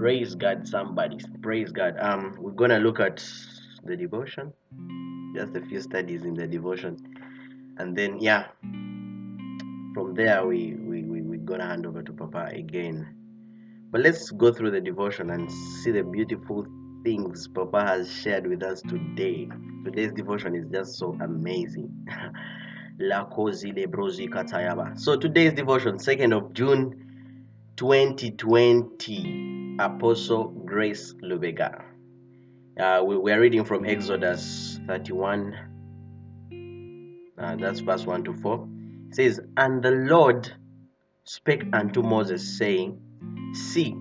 Praise God, somebody. Praise God. Um, we're gonna look at the devotion, just a few studies in the devotion, and then yeah, from there we we we we're gonna hand over to Papa again. But let's go through the devotion and see the beautiful things Papa has shared with us today. Today's devotion is just so amazing. So today's devotion, 2nd of June 2020, Apostle Grace Lubega. Uh, we, we are reading from Exodus 31, uh, that's verse 1 to 4. It says, And the Lord spake unto Moses, saying, See,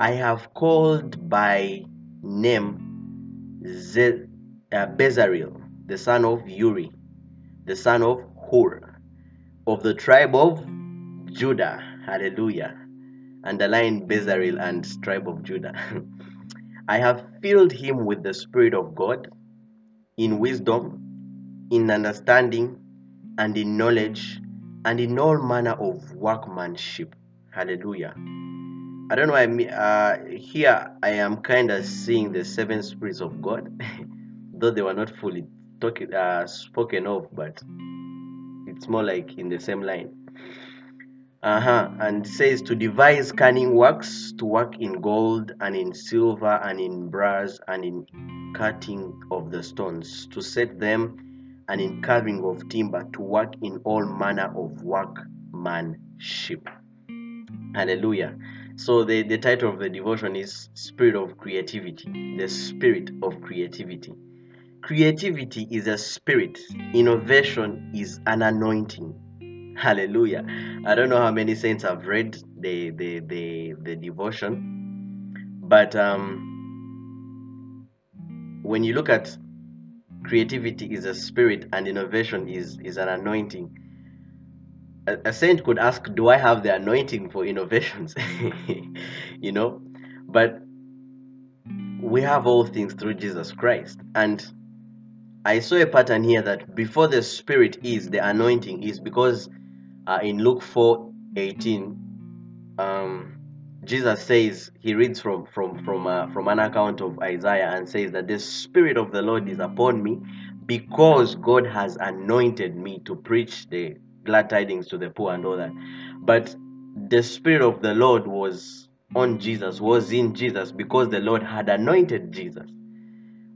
I have called by name Ze- uh, Bezalel, the son of Uri, the son of Hur, of the tribe of Judah. Hallelujah. Underline Bezalel and tribe of Judah. I have filled him with the Spirit of God, in wisdom, in understanding, and in knowledge, and in all manner of workmanship. Hallelujah. I don't know. I mean, uh, here I am kind of seeing the seven spirits of God, though they were not fully talking, uh, spoken of, but it's more like in the same line. Uh-huh. And says to devise cunning works, to work in gold and in silver and in brass and in cutting of the stones, to set them and in carving of timber, to work in all manner of workmanship. Hallelujah. So the, the title of the devotion is Spirit of Creativity. The Spirit of Creativity. Creativity is a spirit. Innovation is an anointing. Hallelujah. I don't know how many saints have read the the the, the devotion, but um, when you look at creativity is a spirit and innovation is is an anointing. A, a saint could ask, "Do I have the anointing for innovations?" you know, but we have all things through Jesus Christ, and I saw a pattern here that before the spirit is the anointing is because uh, in Luke 4 18 um, Jesus says he reads from from from uh, from an account of Isaiah and says that the spirit of the Lord is upon me because God has anointed me to preach the glad tidings to the poor and all that. But the spirit of the Lord was on Jesus was in Jesus because the Lord had anointed Jesus.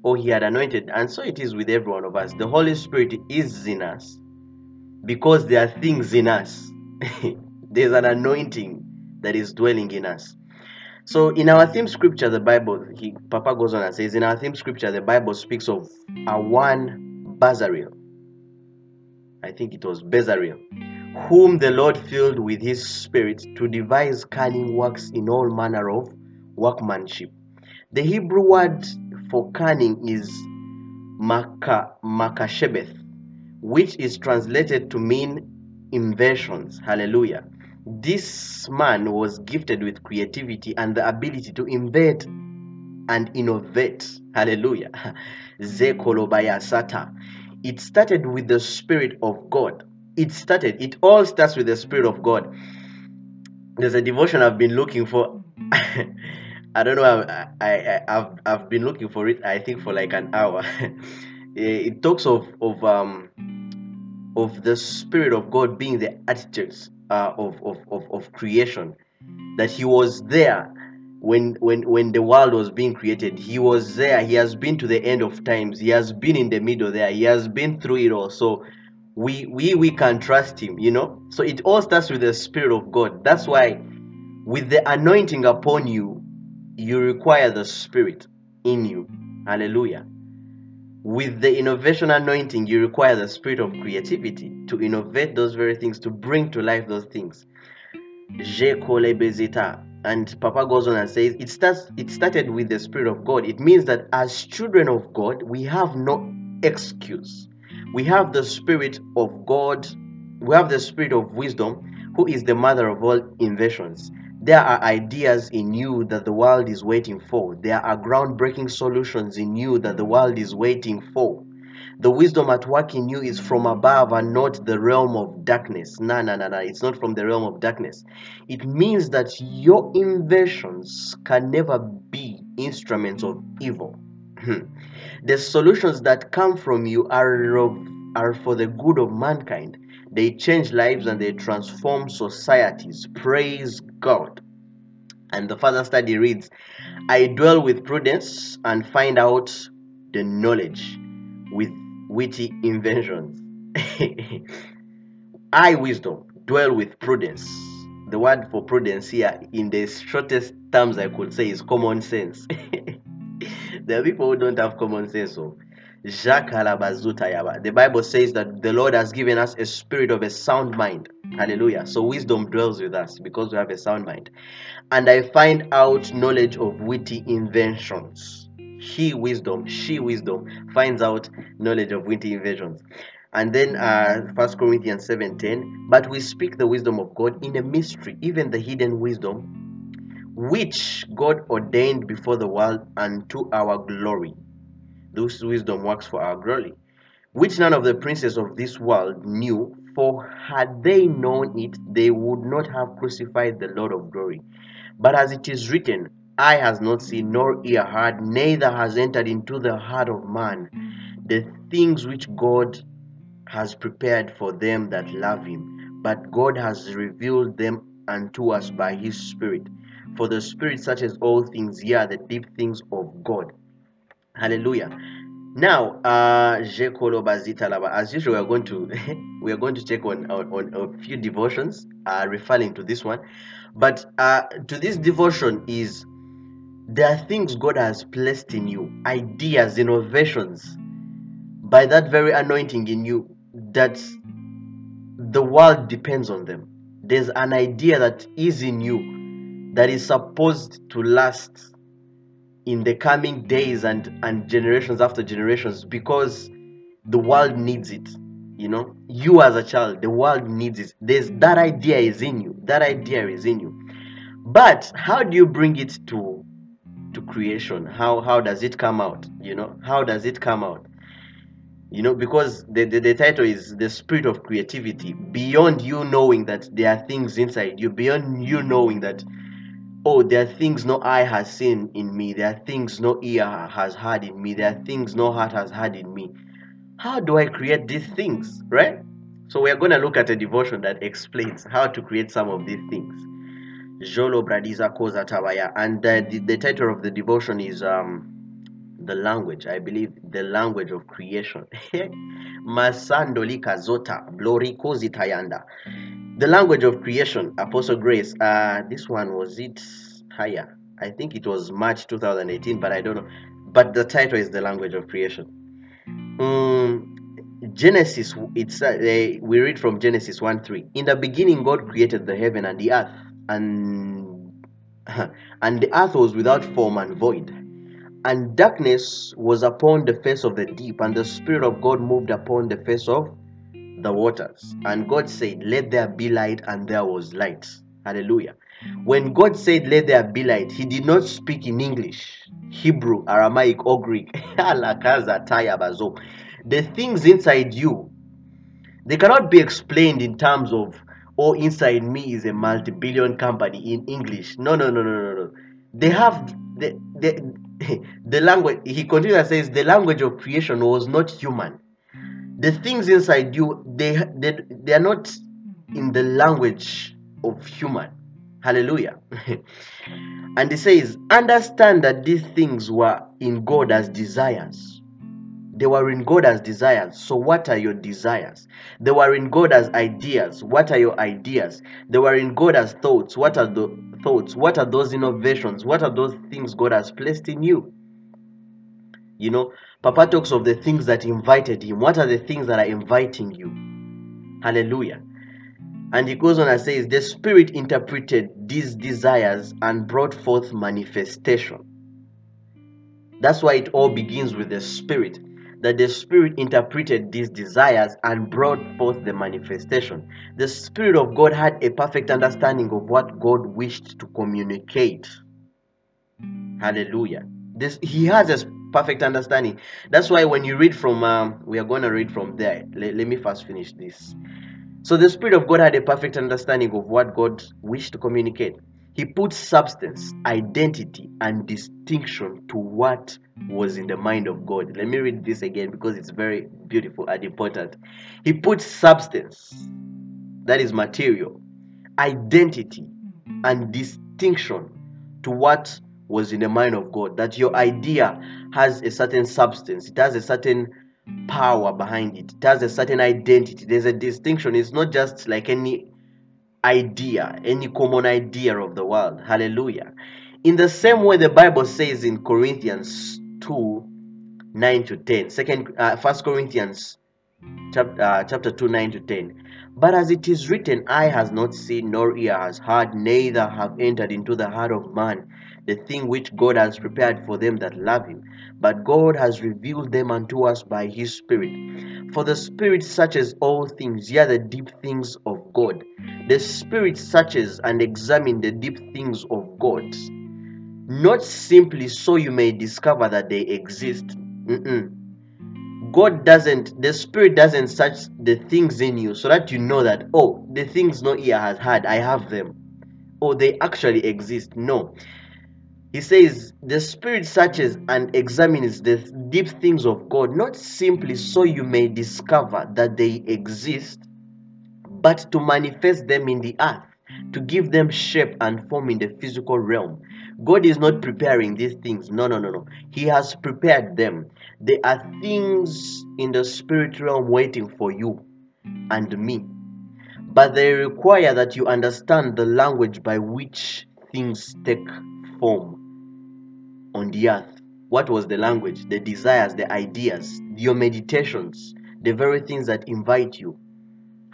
Or he had anointed and so it is with every one of us. The Holy Spirit is in us because there are things in us. There's an anointing that is dwelling in us. So in our theme scripture, the Bible, he, Papa goes on and says, in our theme scripture, the Bible speaks of a one Bezalel. I think it was Bezalel, whom the Lord filled with his spirit to devise cunning works in all manner of workmanship. The Hebrew word for cunning is maka, which is translated to mean inventions. Hallelujah. This man was gifted with creativity and the ability to invent and innovate. Hallelujah. Zekolobaya. It started with the Spirit of God. It started, it all starts with the Spirit of God. There's a devotion I've been looking for. I don't know. I, I, I've, I've been looking for it. I think for like an hour. it talks of of um of the spirit of God being the architect uh, of, of, of of creation, that He was there when when when the world was being created. He was there. He has been to the end of times. He has been in the middle there. He has been through it all. So we we we can trust Him. You know. So it all starts with the spirit of God. That's why with the anointing upon you, you require the spirit in you. Hallelujah. With the innovation anointing, you require the spirit of creativity to innovate those very things, to bring to life those things. And Papa goes on and says, it starts it started with the Spirit of God. It means that as children of God, we have no excuse. We have the Spirit of God, we have the Spirit of wisdom, who is the mother of all inventions. There are ideas in you that the world is waiting for. There are groundbreaking solutions in you that the world is waiting for. The wisdom at work in you is from above and not the realm of darkness. No, no, no, no. It's not from the realm of darkness. It means that your inventions can never be instruments of evil. Hmm. the solutions that come from you are of, are for the good of mankind. They change lives and they transform societies. Praise God. And the further study reads, I dwell with prudence and find out the knowledge with witty inventions. I, wisdom, dwell with prudence. The word for prudence here, in the shortest terms I could say, is common sense. there are people who don't have common sense. So, the Bible says that the Lord has given us a spirit of a sound mind. Hallelujah. So wisdom dwells with us because we have a sound mind. And I find out knowledge of witty inventions. He wisdom, she wisdom finds out knowledge of witty inventions. And then uh First Corinthians 7:10, but we speak the wisdom of God in a mystery, even the hidden wisdom, which God ordained before the world unto our glory this wisdom works for our glory, which none of the princes of this world knew, for had they known it, they would not have crucified the Lord of glory. But as it is written, eye has not seen, nor ear heard, neither has entered into the heart of man the things which God has prepared for them that love him. But God has revealed them unto us by his Spirit. For the Spirit searches all things, yea, the deep things of God. Hallelujah. Now, uh, as usual, we are going to we are going to check on on, on a few devotions, uh, referring to this one. But uh, to this devotion is there are things God has placed in you, ideas, innovations, by that very anointing in you that the world depends on them. There's an idea that is in you that is supposed to last in the coming days and and generations after generations because the world needs it you know? You as a child the world needs it. There's that idea is in you. That idea is in you. But how do you bring it to to creation? How how does it come out you know? How does it come out? You know because the, the, the title is the spirit of creativity. Beyond you knowing that there are things inside you beyond you knowing that Oh, there are things no eye has seen in me. There are things no ear has heard in me. There are things no heart has heard in me. How do I create these things, right? So we are going to look at a devotion that explains how to create some of these things. Jolo Bradiza Koza Tabaya. And uh, the, the title of the devotion is um, The Language, I believe, The Language of Creation. Masandoli Kazota, Bloriko Zitayanda. The language of creation, Apostle Grace. Uh, this one was it higher? I think it was March 2018, but I don't know. But the title is the language of creation. Um, Genesis. It's uh, we read from Genesis 1 3. In the beginning, God created the heaven and the earth, and and the earth was without form and void, and darkness was upon the face of the deep, and the Spirit of God moved upon the face of the waters. And God said, Let there be light, and there was light. Hallelujah. When God said, Let there be light, He did not speak in English, Hebrew, Aramaic, or Greek. the things inside you, they cannot be explained in terms of, oh, inside me is a multi billion company in English. No, no, no, no, no, no. They have the, the, the language, he continues and says, the language of creation was not human the things inside you they they, they are not in the language of human. Hallelujah. And he says understand that these things were in god as desires. They were in god as desires. So what are your desires? They were in god as ideas. What are your ideas? They were in god as thoughts. What are the thoughts? What are those innovations? What are those things god has placed in you you know Papa talks of the things that invited him. What are the things that are inviting you? Hallelujah. And he goes on and says, The Spirit interpreted these desires and brought forth manifestation. That's why it all begins with the Spirit. That the Spirit interpreted these desires and brought forth the manifestation. The Spirit of God had a perfect understanding of what God wished to communicate. Hallelujah. This, he has a perfect understanding. That's why when you read from, um, we are going to read from there. Let, let me first finish this. So the Spirit of God had a perfect understanding of what God wished to communicate. He put substance, identity, and distinction to what was in the mind of God. Let me read this again because it's very beautiful and important. He put substance, that is material, identity, and distinction to what was in the mind of God. That your idea has a certain substance, it has a certain power behind it, it has a certain identity. There's a distinction. It's not just like any idea, any common idea of the world. Hallelujah. In the same way, the Bible says in Corinthians 2 9 to 10, second, uh, First Corinthians chapter, uh, chapter 2 9 to 10. But as it is written, eye has not seen, nor ear has heard, neither have entered into the heart of man the thing which God has prepared for them that love him. But God has revealed them unto us by his Spirit. For the Spirit searches all things, yea, the deep things of God. The Spirit searches and examines the deep things of God, not simply so you may discover that they exist. Mm-mm. God doesn't, the Spirit doesn't search the things in you so that you know that, oh, the things no ear has had, I have them. Or they actually exist. No. He says, The Spirit searches and examines the deep things of God, not simply so you may discover that they exist, but to manifest them in the earth, to give them shape and form in the physical realm. God is not preparing these things. No, no, no, no. He has prepared them. There are things in the spirit realm waiting for you and me. But they require that you understand the language by which things take form on the earth. What was the language, the desires, the ideas, your meditations, the very things that invite you?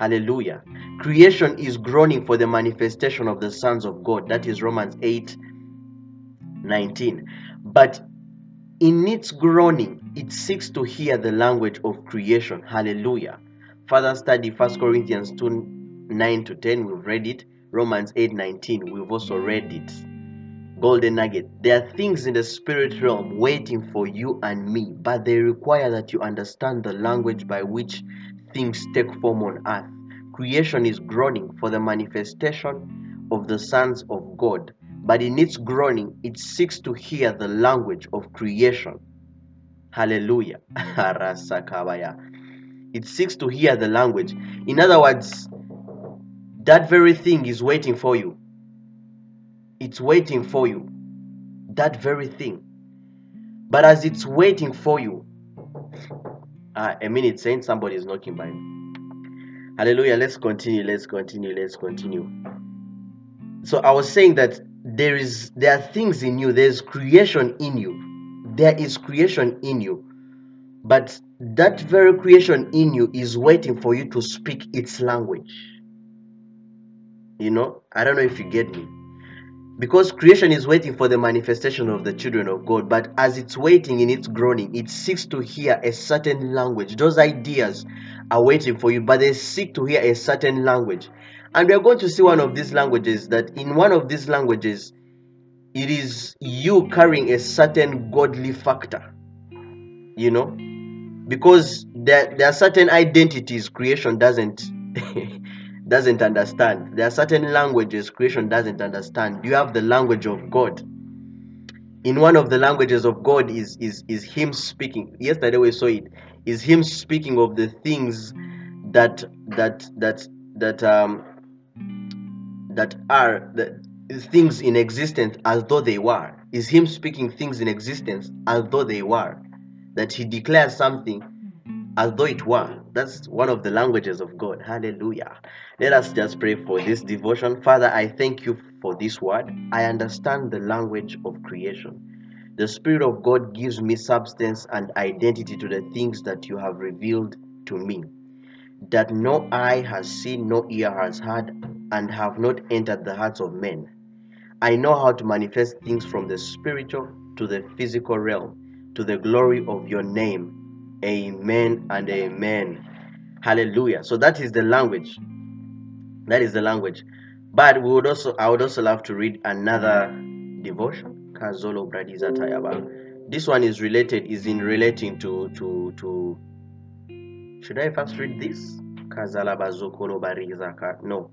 Hallelujah. Creation is groaning for the manifestation of the sons of God. That is Romans 8 19. But in its groaning, it seeks to hear the language of creation. Hallelujah. Further study 1 Corinthians 2 9 to 10. We've read it. Romans 8 19. We've also read it golden nugget. There are things in the spirit realm waiting for you and me, but they require that you understand the language by which things take form on earth. Creation is groaning for the manifestation of the sons of God, but in its groaning, it seeks to hear the language of creation. Hallelujah. it seeks to hear the language. In other words, that very thing is waiting for you it's waiting for you. That very thing. But as it's waiting for you, uh, a minute saying somebody is knocking by me. Hallelujah. Let's continue. Let's continue. Let's continue. So I was saying that there is there are things in you. There's creation in you. There is creation in you. But that very creation in you is waiting for you to speak its language. You know, I don't know if you get me because creation is waiting for the manifestation of the children of God, but as it's waiting in its groaning, it seeks to hear a certain language. Those ideas are waiting for you, but they seek to hear a certain language. And we are going to see one of these languages that in one of these languages, it is you carrying a certain godly factor. You know? Because there, there are certain identities creation doesn't doesn't understand. There are certain languages creation doesn't understand. You have the language of God. In one of the languages of God is is is Him speaking. Yesterday we saw it. Is Him speaking of the things that that that that um that are the things in existence as though they were. Is Him speaking things in existence as though they were. That He declares something as though it were. That's one of the languages of God. Hallelujah. Let us just pray for this devotion. Father, I thank you for this word. I understand the language of creation. The Spirit of God gives me substance and identity to the things that you have revealed to me, that no eye has seen, no ear has heard, and have not entered the hearts of men. I know how to manifest things from the spiritual to the physical realm, to the glory of your name Amen and amen. Hallelujah. So that is the language. That is the language. But we would also I would also love to read another devotion. Kazolo this one is related is in relating to to to should i first read this no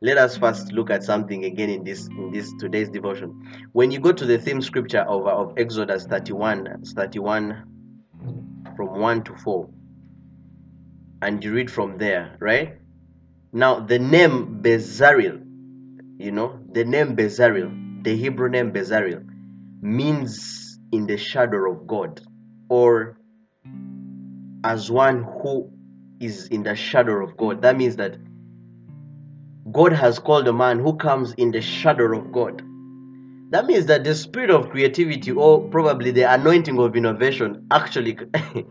let us first look at something again in this in this today's devotion when you go to the theme scripture of, of exodus 31 31 from 1 to 4 and you read from there right? Now the name bezalel you know the name bezalel the hebrew name bezalel means in the shadow of god or as one who is in the shadow of god. That means that God has called a man who comes in the shadow of God. That means that the spirit of creativity or probably the anointing of innovation actually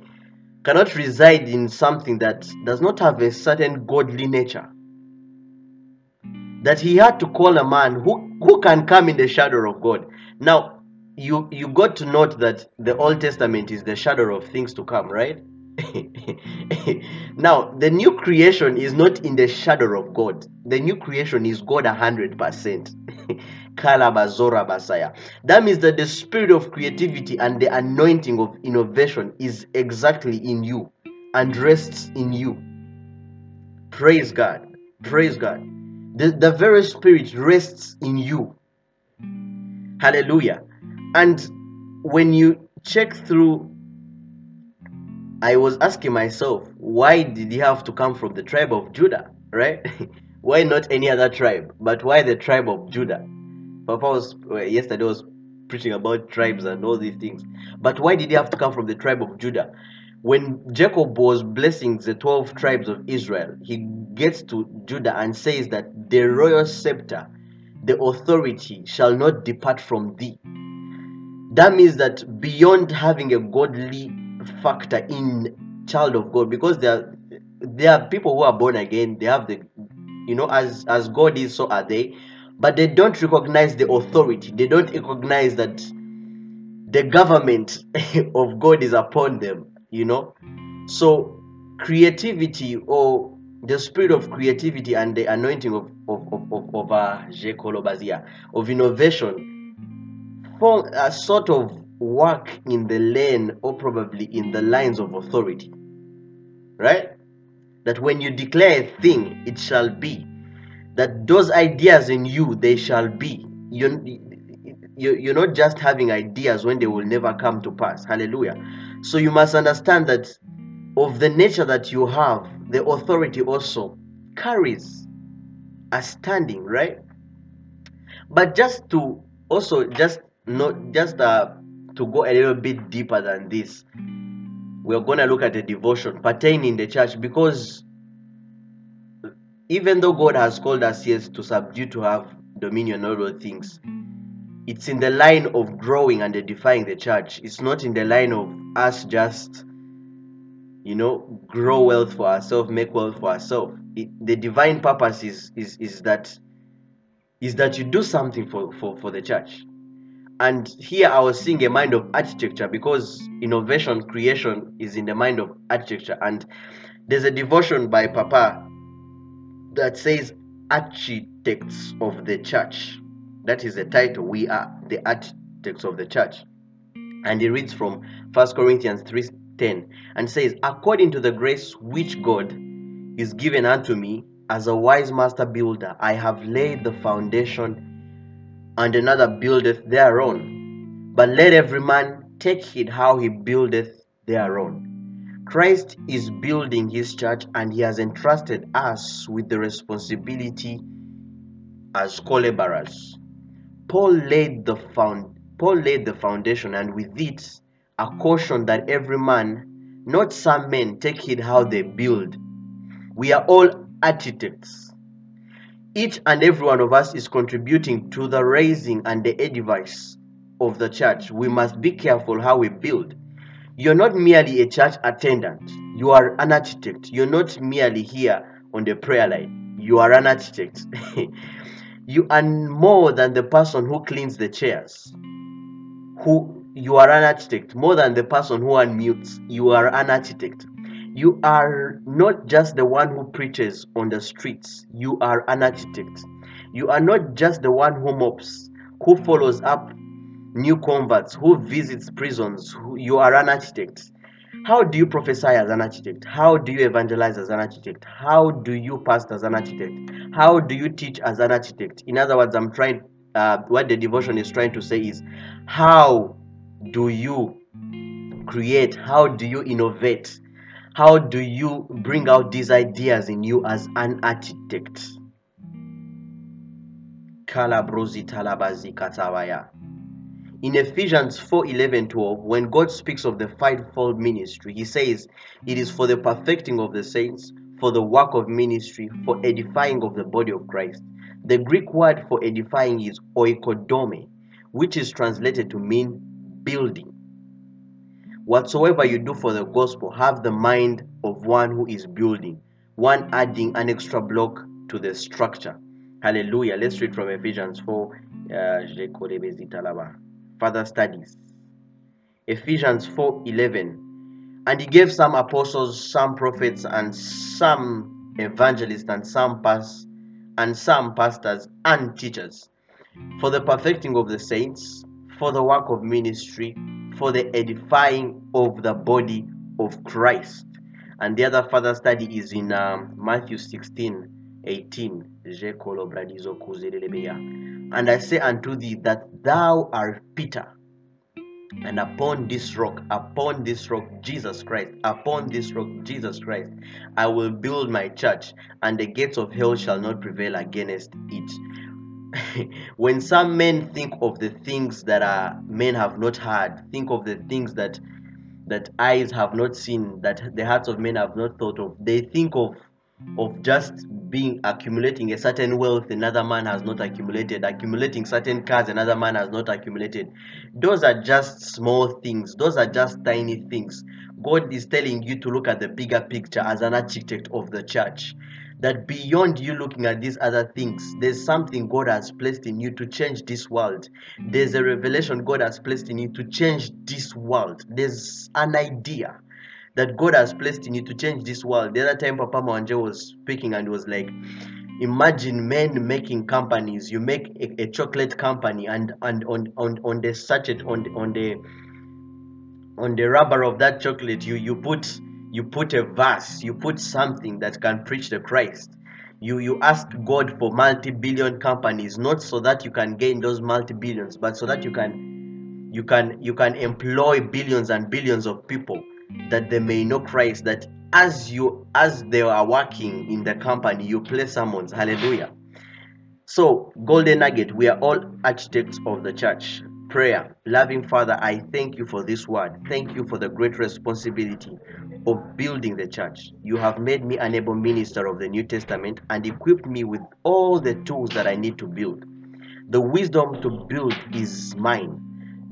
cannot reside in something that does not have a certain godly nature. That he had to call a man who, who can come in the shadow of God. Now, you, you got to note that the Old Testament is the shadow of things to come, right? now, the new creation is not in the shadow of God. The new creation is God 100%. that means that the spirit of creativity and the anointing of innovation is exactly in you and rests in you. Praise God. Praise God. The, the very spirit rests in you. Hallelujah. And when you check through I was asking myself, why did he have to come from the tribe of Judah, right? why not any other tribe, but why the tribe of Judah? Papa was yesterday was preaching about tribes and all these things, but why did he have to come from the tribe of Judah? When Jacob was blessing the 12 tribes of Israel, he gets to Judah and says that the royal scepter, the authority, shall not depart from thee. That means that beyond having a godly factor in child of God because there are, there are people who are born again. They have the, you know, as as God is, so are they, but they don't recognize the authority. They don't recognize that the government of God is upon them. You know, so creativity or the spirit of creativity and the anointing of of of of, of, uh, of innovation form a sort of work in the lane or probably in the lines of authority. Right? That when you declare a thing, it shall be. That those ideas in you, they shall be. You, you, you're not just having ideas when they will never come to pass. Hallelujah. So you must understand that of the nature that you have, the authority also carries a standing, right? But just to also just not just uh, to go a little bit deeper than this, we're going to look at a devotion pertaining in the church because even though God has called us yes to subdue, to have dominion over things, it's in the line of growing and edifying the church. It's not in the line of us just, you know, grow wealth for ourselves, make wealth for ourselves. the divine purpose is, is is that is that you do something for, for, for the church and here I was seeing a mind of architecture because innovation, creation is in the mind of architecture. And there's a devotion by Papa that says Architects of the Church. That is the title. We are the architects of the church. And he reads from 1 Corinthians 3:10 and says, According to the grace which God is given unto me as a wise master builder, I have laid the foundation and another buildeth thereon. But let every man take heed how he buildeth thereon. Christ is building his church and he has entrusted us with the responsibility as co-laborers. Paul laid the found Paul laid the foundation and with it a caution that every man, not some men, take heed how they build. We are all architects each and every one of us is contributing to the raising and the edifice of the church. We must be careful how we build. You're not merely a church attendant, you are an architect. You're not merely here on the prayer line, you are an architect. you are more than the person who cleans the chairs. Who you are an architect, more than the person who unmutes, you are an architect. You are not just the one who preaches on the streets, you are an architect. You are not just the one who mops, who follows up new converts, who visits prisons. Who, you are an architect. How do you prophesy as an architect? How do you evangelize as an architect? How do you pastor as an architect? How do you teach as an architect? In other words, I'm trying, uh, what the devotion is trying to say is, how do you create? How do you innovate? How do you bring out these ideas in you as an architect? In Ephesians 4 11 12, when God speaks of the fivefold ministry, He says, It is for the perfecting of the saints, for the work of ministry, for edifying of the body of Christ. The Greek word for edifying is oikodome, which is translated to mean building. Whatsoever you do for the gospel, have the mind of one who is building, one adding an extra block to the structure. Hallelujah. Let's read from Ephesians 4. Uh, further studies. Ephesians 4 11. And he gave some apostles, some prophets, and some evangelists, and some pastors, and some pastors and teachers for the perfecting of the saints, for the work of ministry, for the edifying of the body of Christ. And the other further study is in um, Matthew 16 18. And I say unto thee that thou art Peter, and upon this rock, upon this rock, Jesus Christ, upon this rock, Jesus Christ, I will build my church, and the gates of hell shall not prevail against it. when some men think of the things that are men have not heard, think of the things that that eyes have not seen, that the hearts of men have not thought of, they think of of just being accumulating a certain wealth another man has not accumulated accumulating certain cars another man has not accumulated. Those are just small things. Those are just tiny things. God is telling you to look at the bigger picture as an architect of the church that beyond you looking at these other things there's something god has placed in you to change this world there's a revelation god has placed in you to change this world there's an idea that God has placed in you to change this world. The other time Papa Mwanje was speaking and was like, imagine men making companies. You make a, a chocolate company and and on, on, on the sachet on the, on the on the rubber of that chocolate you you put you put a verse, you put something that can preach the Christ. You you ask God for multi-billion companies, not so that you can gain those multi-billions, but so that you can you can you can employ billions and billions of people that they may know Christ, that as you as they are working in the company, you play sermons. Hallelujah. So, Golden Nugget, we are all architects of the church. Prayer, loving Father, I thank you for this word. Thank you for the great responsibility of building the church. You have made me an able minister of the New Testament and equipped me with all the tools that I need to build. The wisdom to build is mine.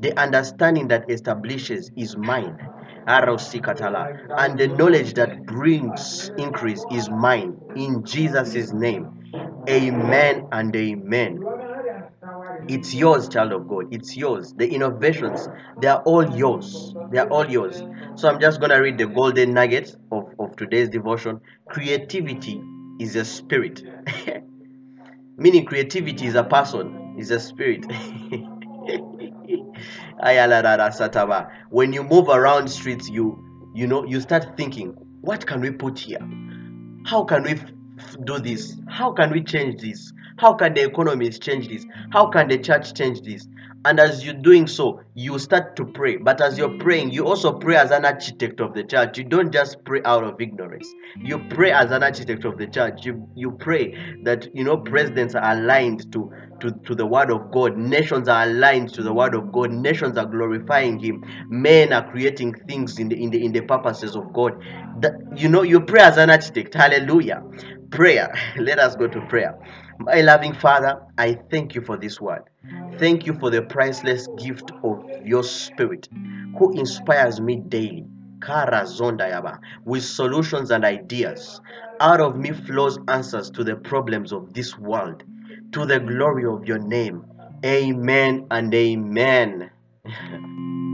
The understanding that establishes is mine and the knowledge that brings increase is mine in Jesus' name. Amen and amen. It's yours, child of God. It's yours. The innovations, they are all yours. They are all yours. So I'm just gonna read the golden nugget of, of today's devotion. Creativity is a spirit. Meaning creativity is a person, is a spirit. when you move around streets you you know you start thinking what can we put here how can we do this? How can we change this? How can the economies change this? How can the church change this and as you're doing so you start to pray. But as you're praying you also pray as an architect of the church. You don't just pray out of ignorance. You pray as an architect of the church. You you pray that you know presidents are aligned to to, to the word of god. Nations are aligned to the word of god. Nations are glorifying him. Men are creating things in the in the in the purposes of god. That you know you pray as an architect. Hallelujah. Prayer. Let us go to prayer my loving father i thank you for this word thank you for the priceless gift of your spirit who inspires me daily with solutions and ideas out of me flows answers to the problems of this world to the glory of your name. Amen and amen.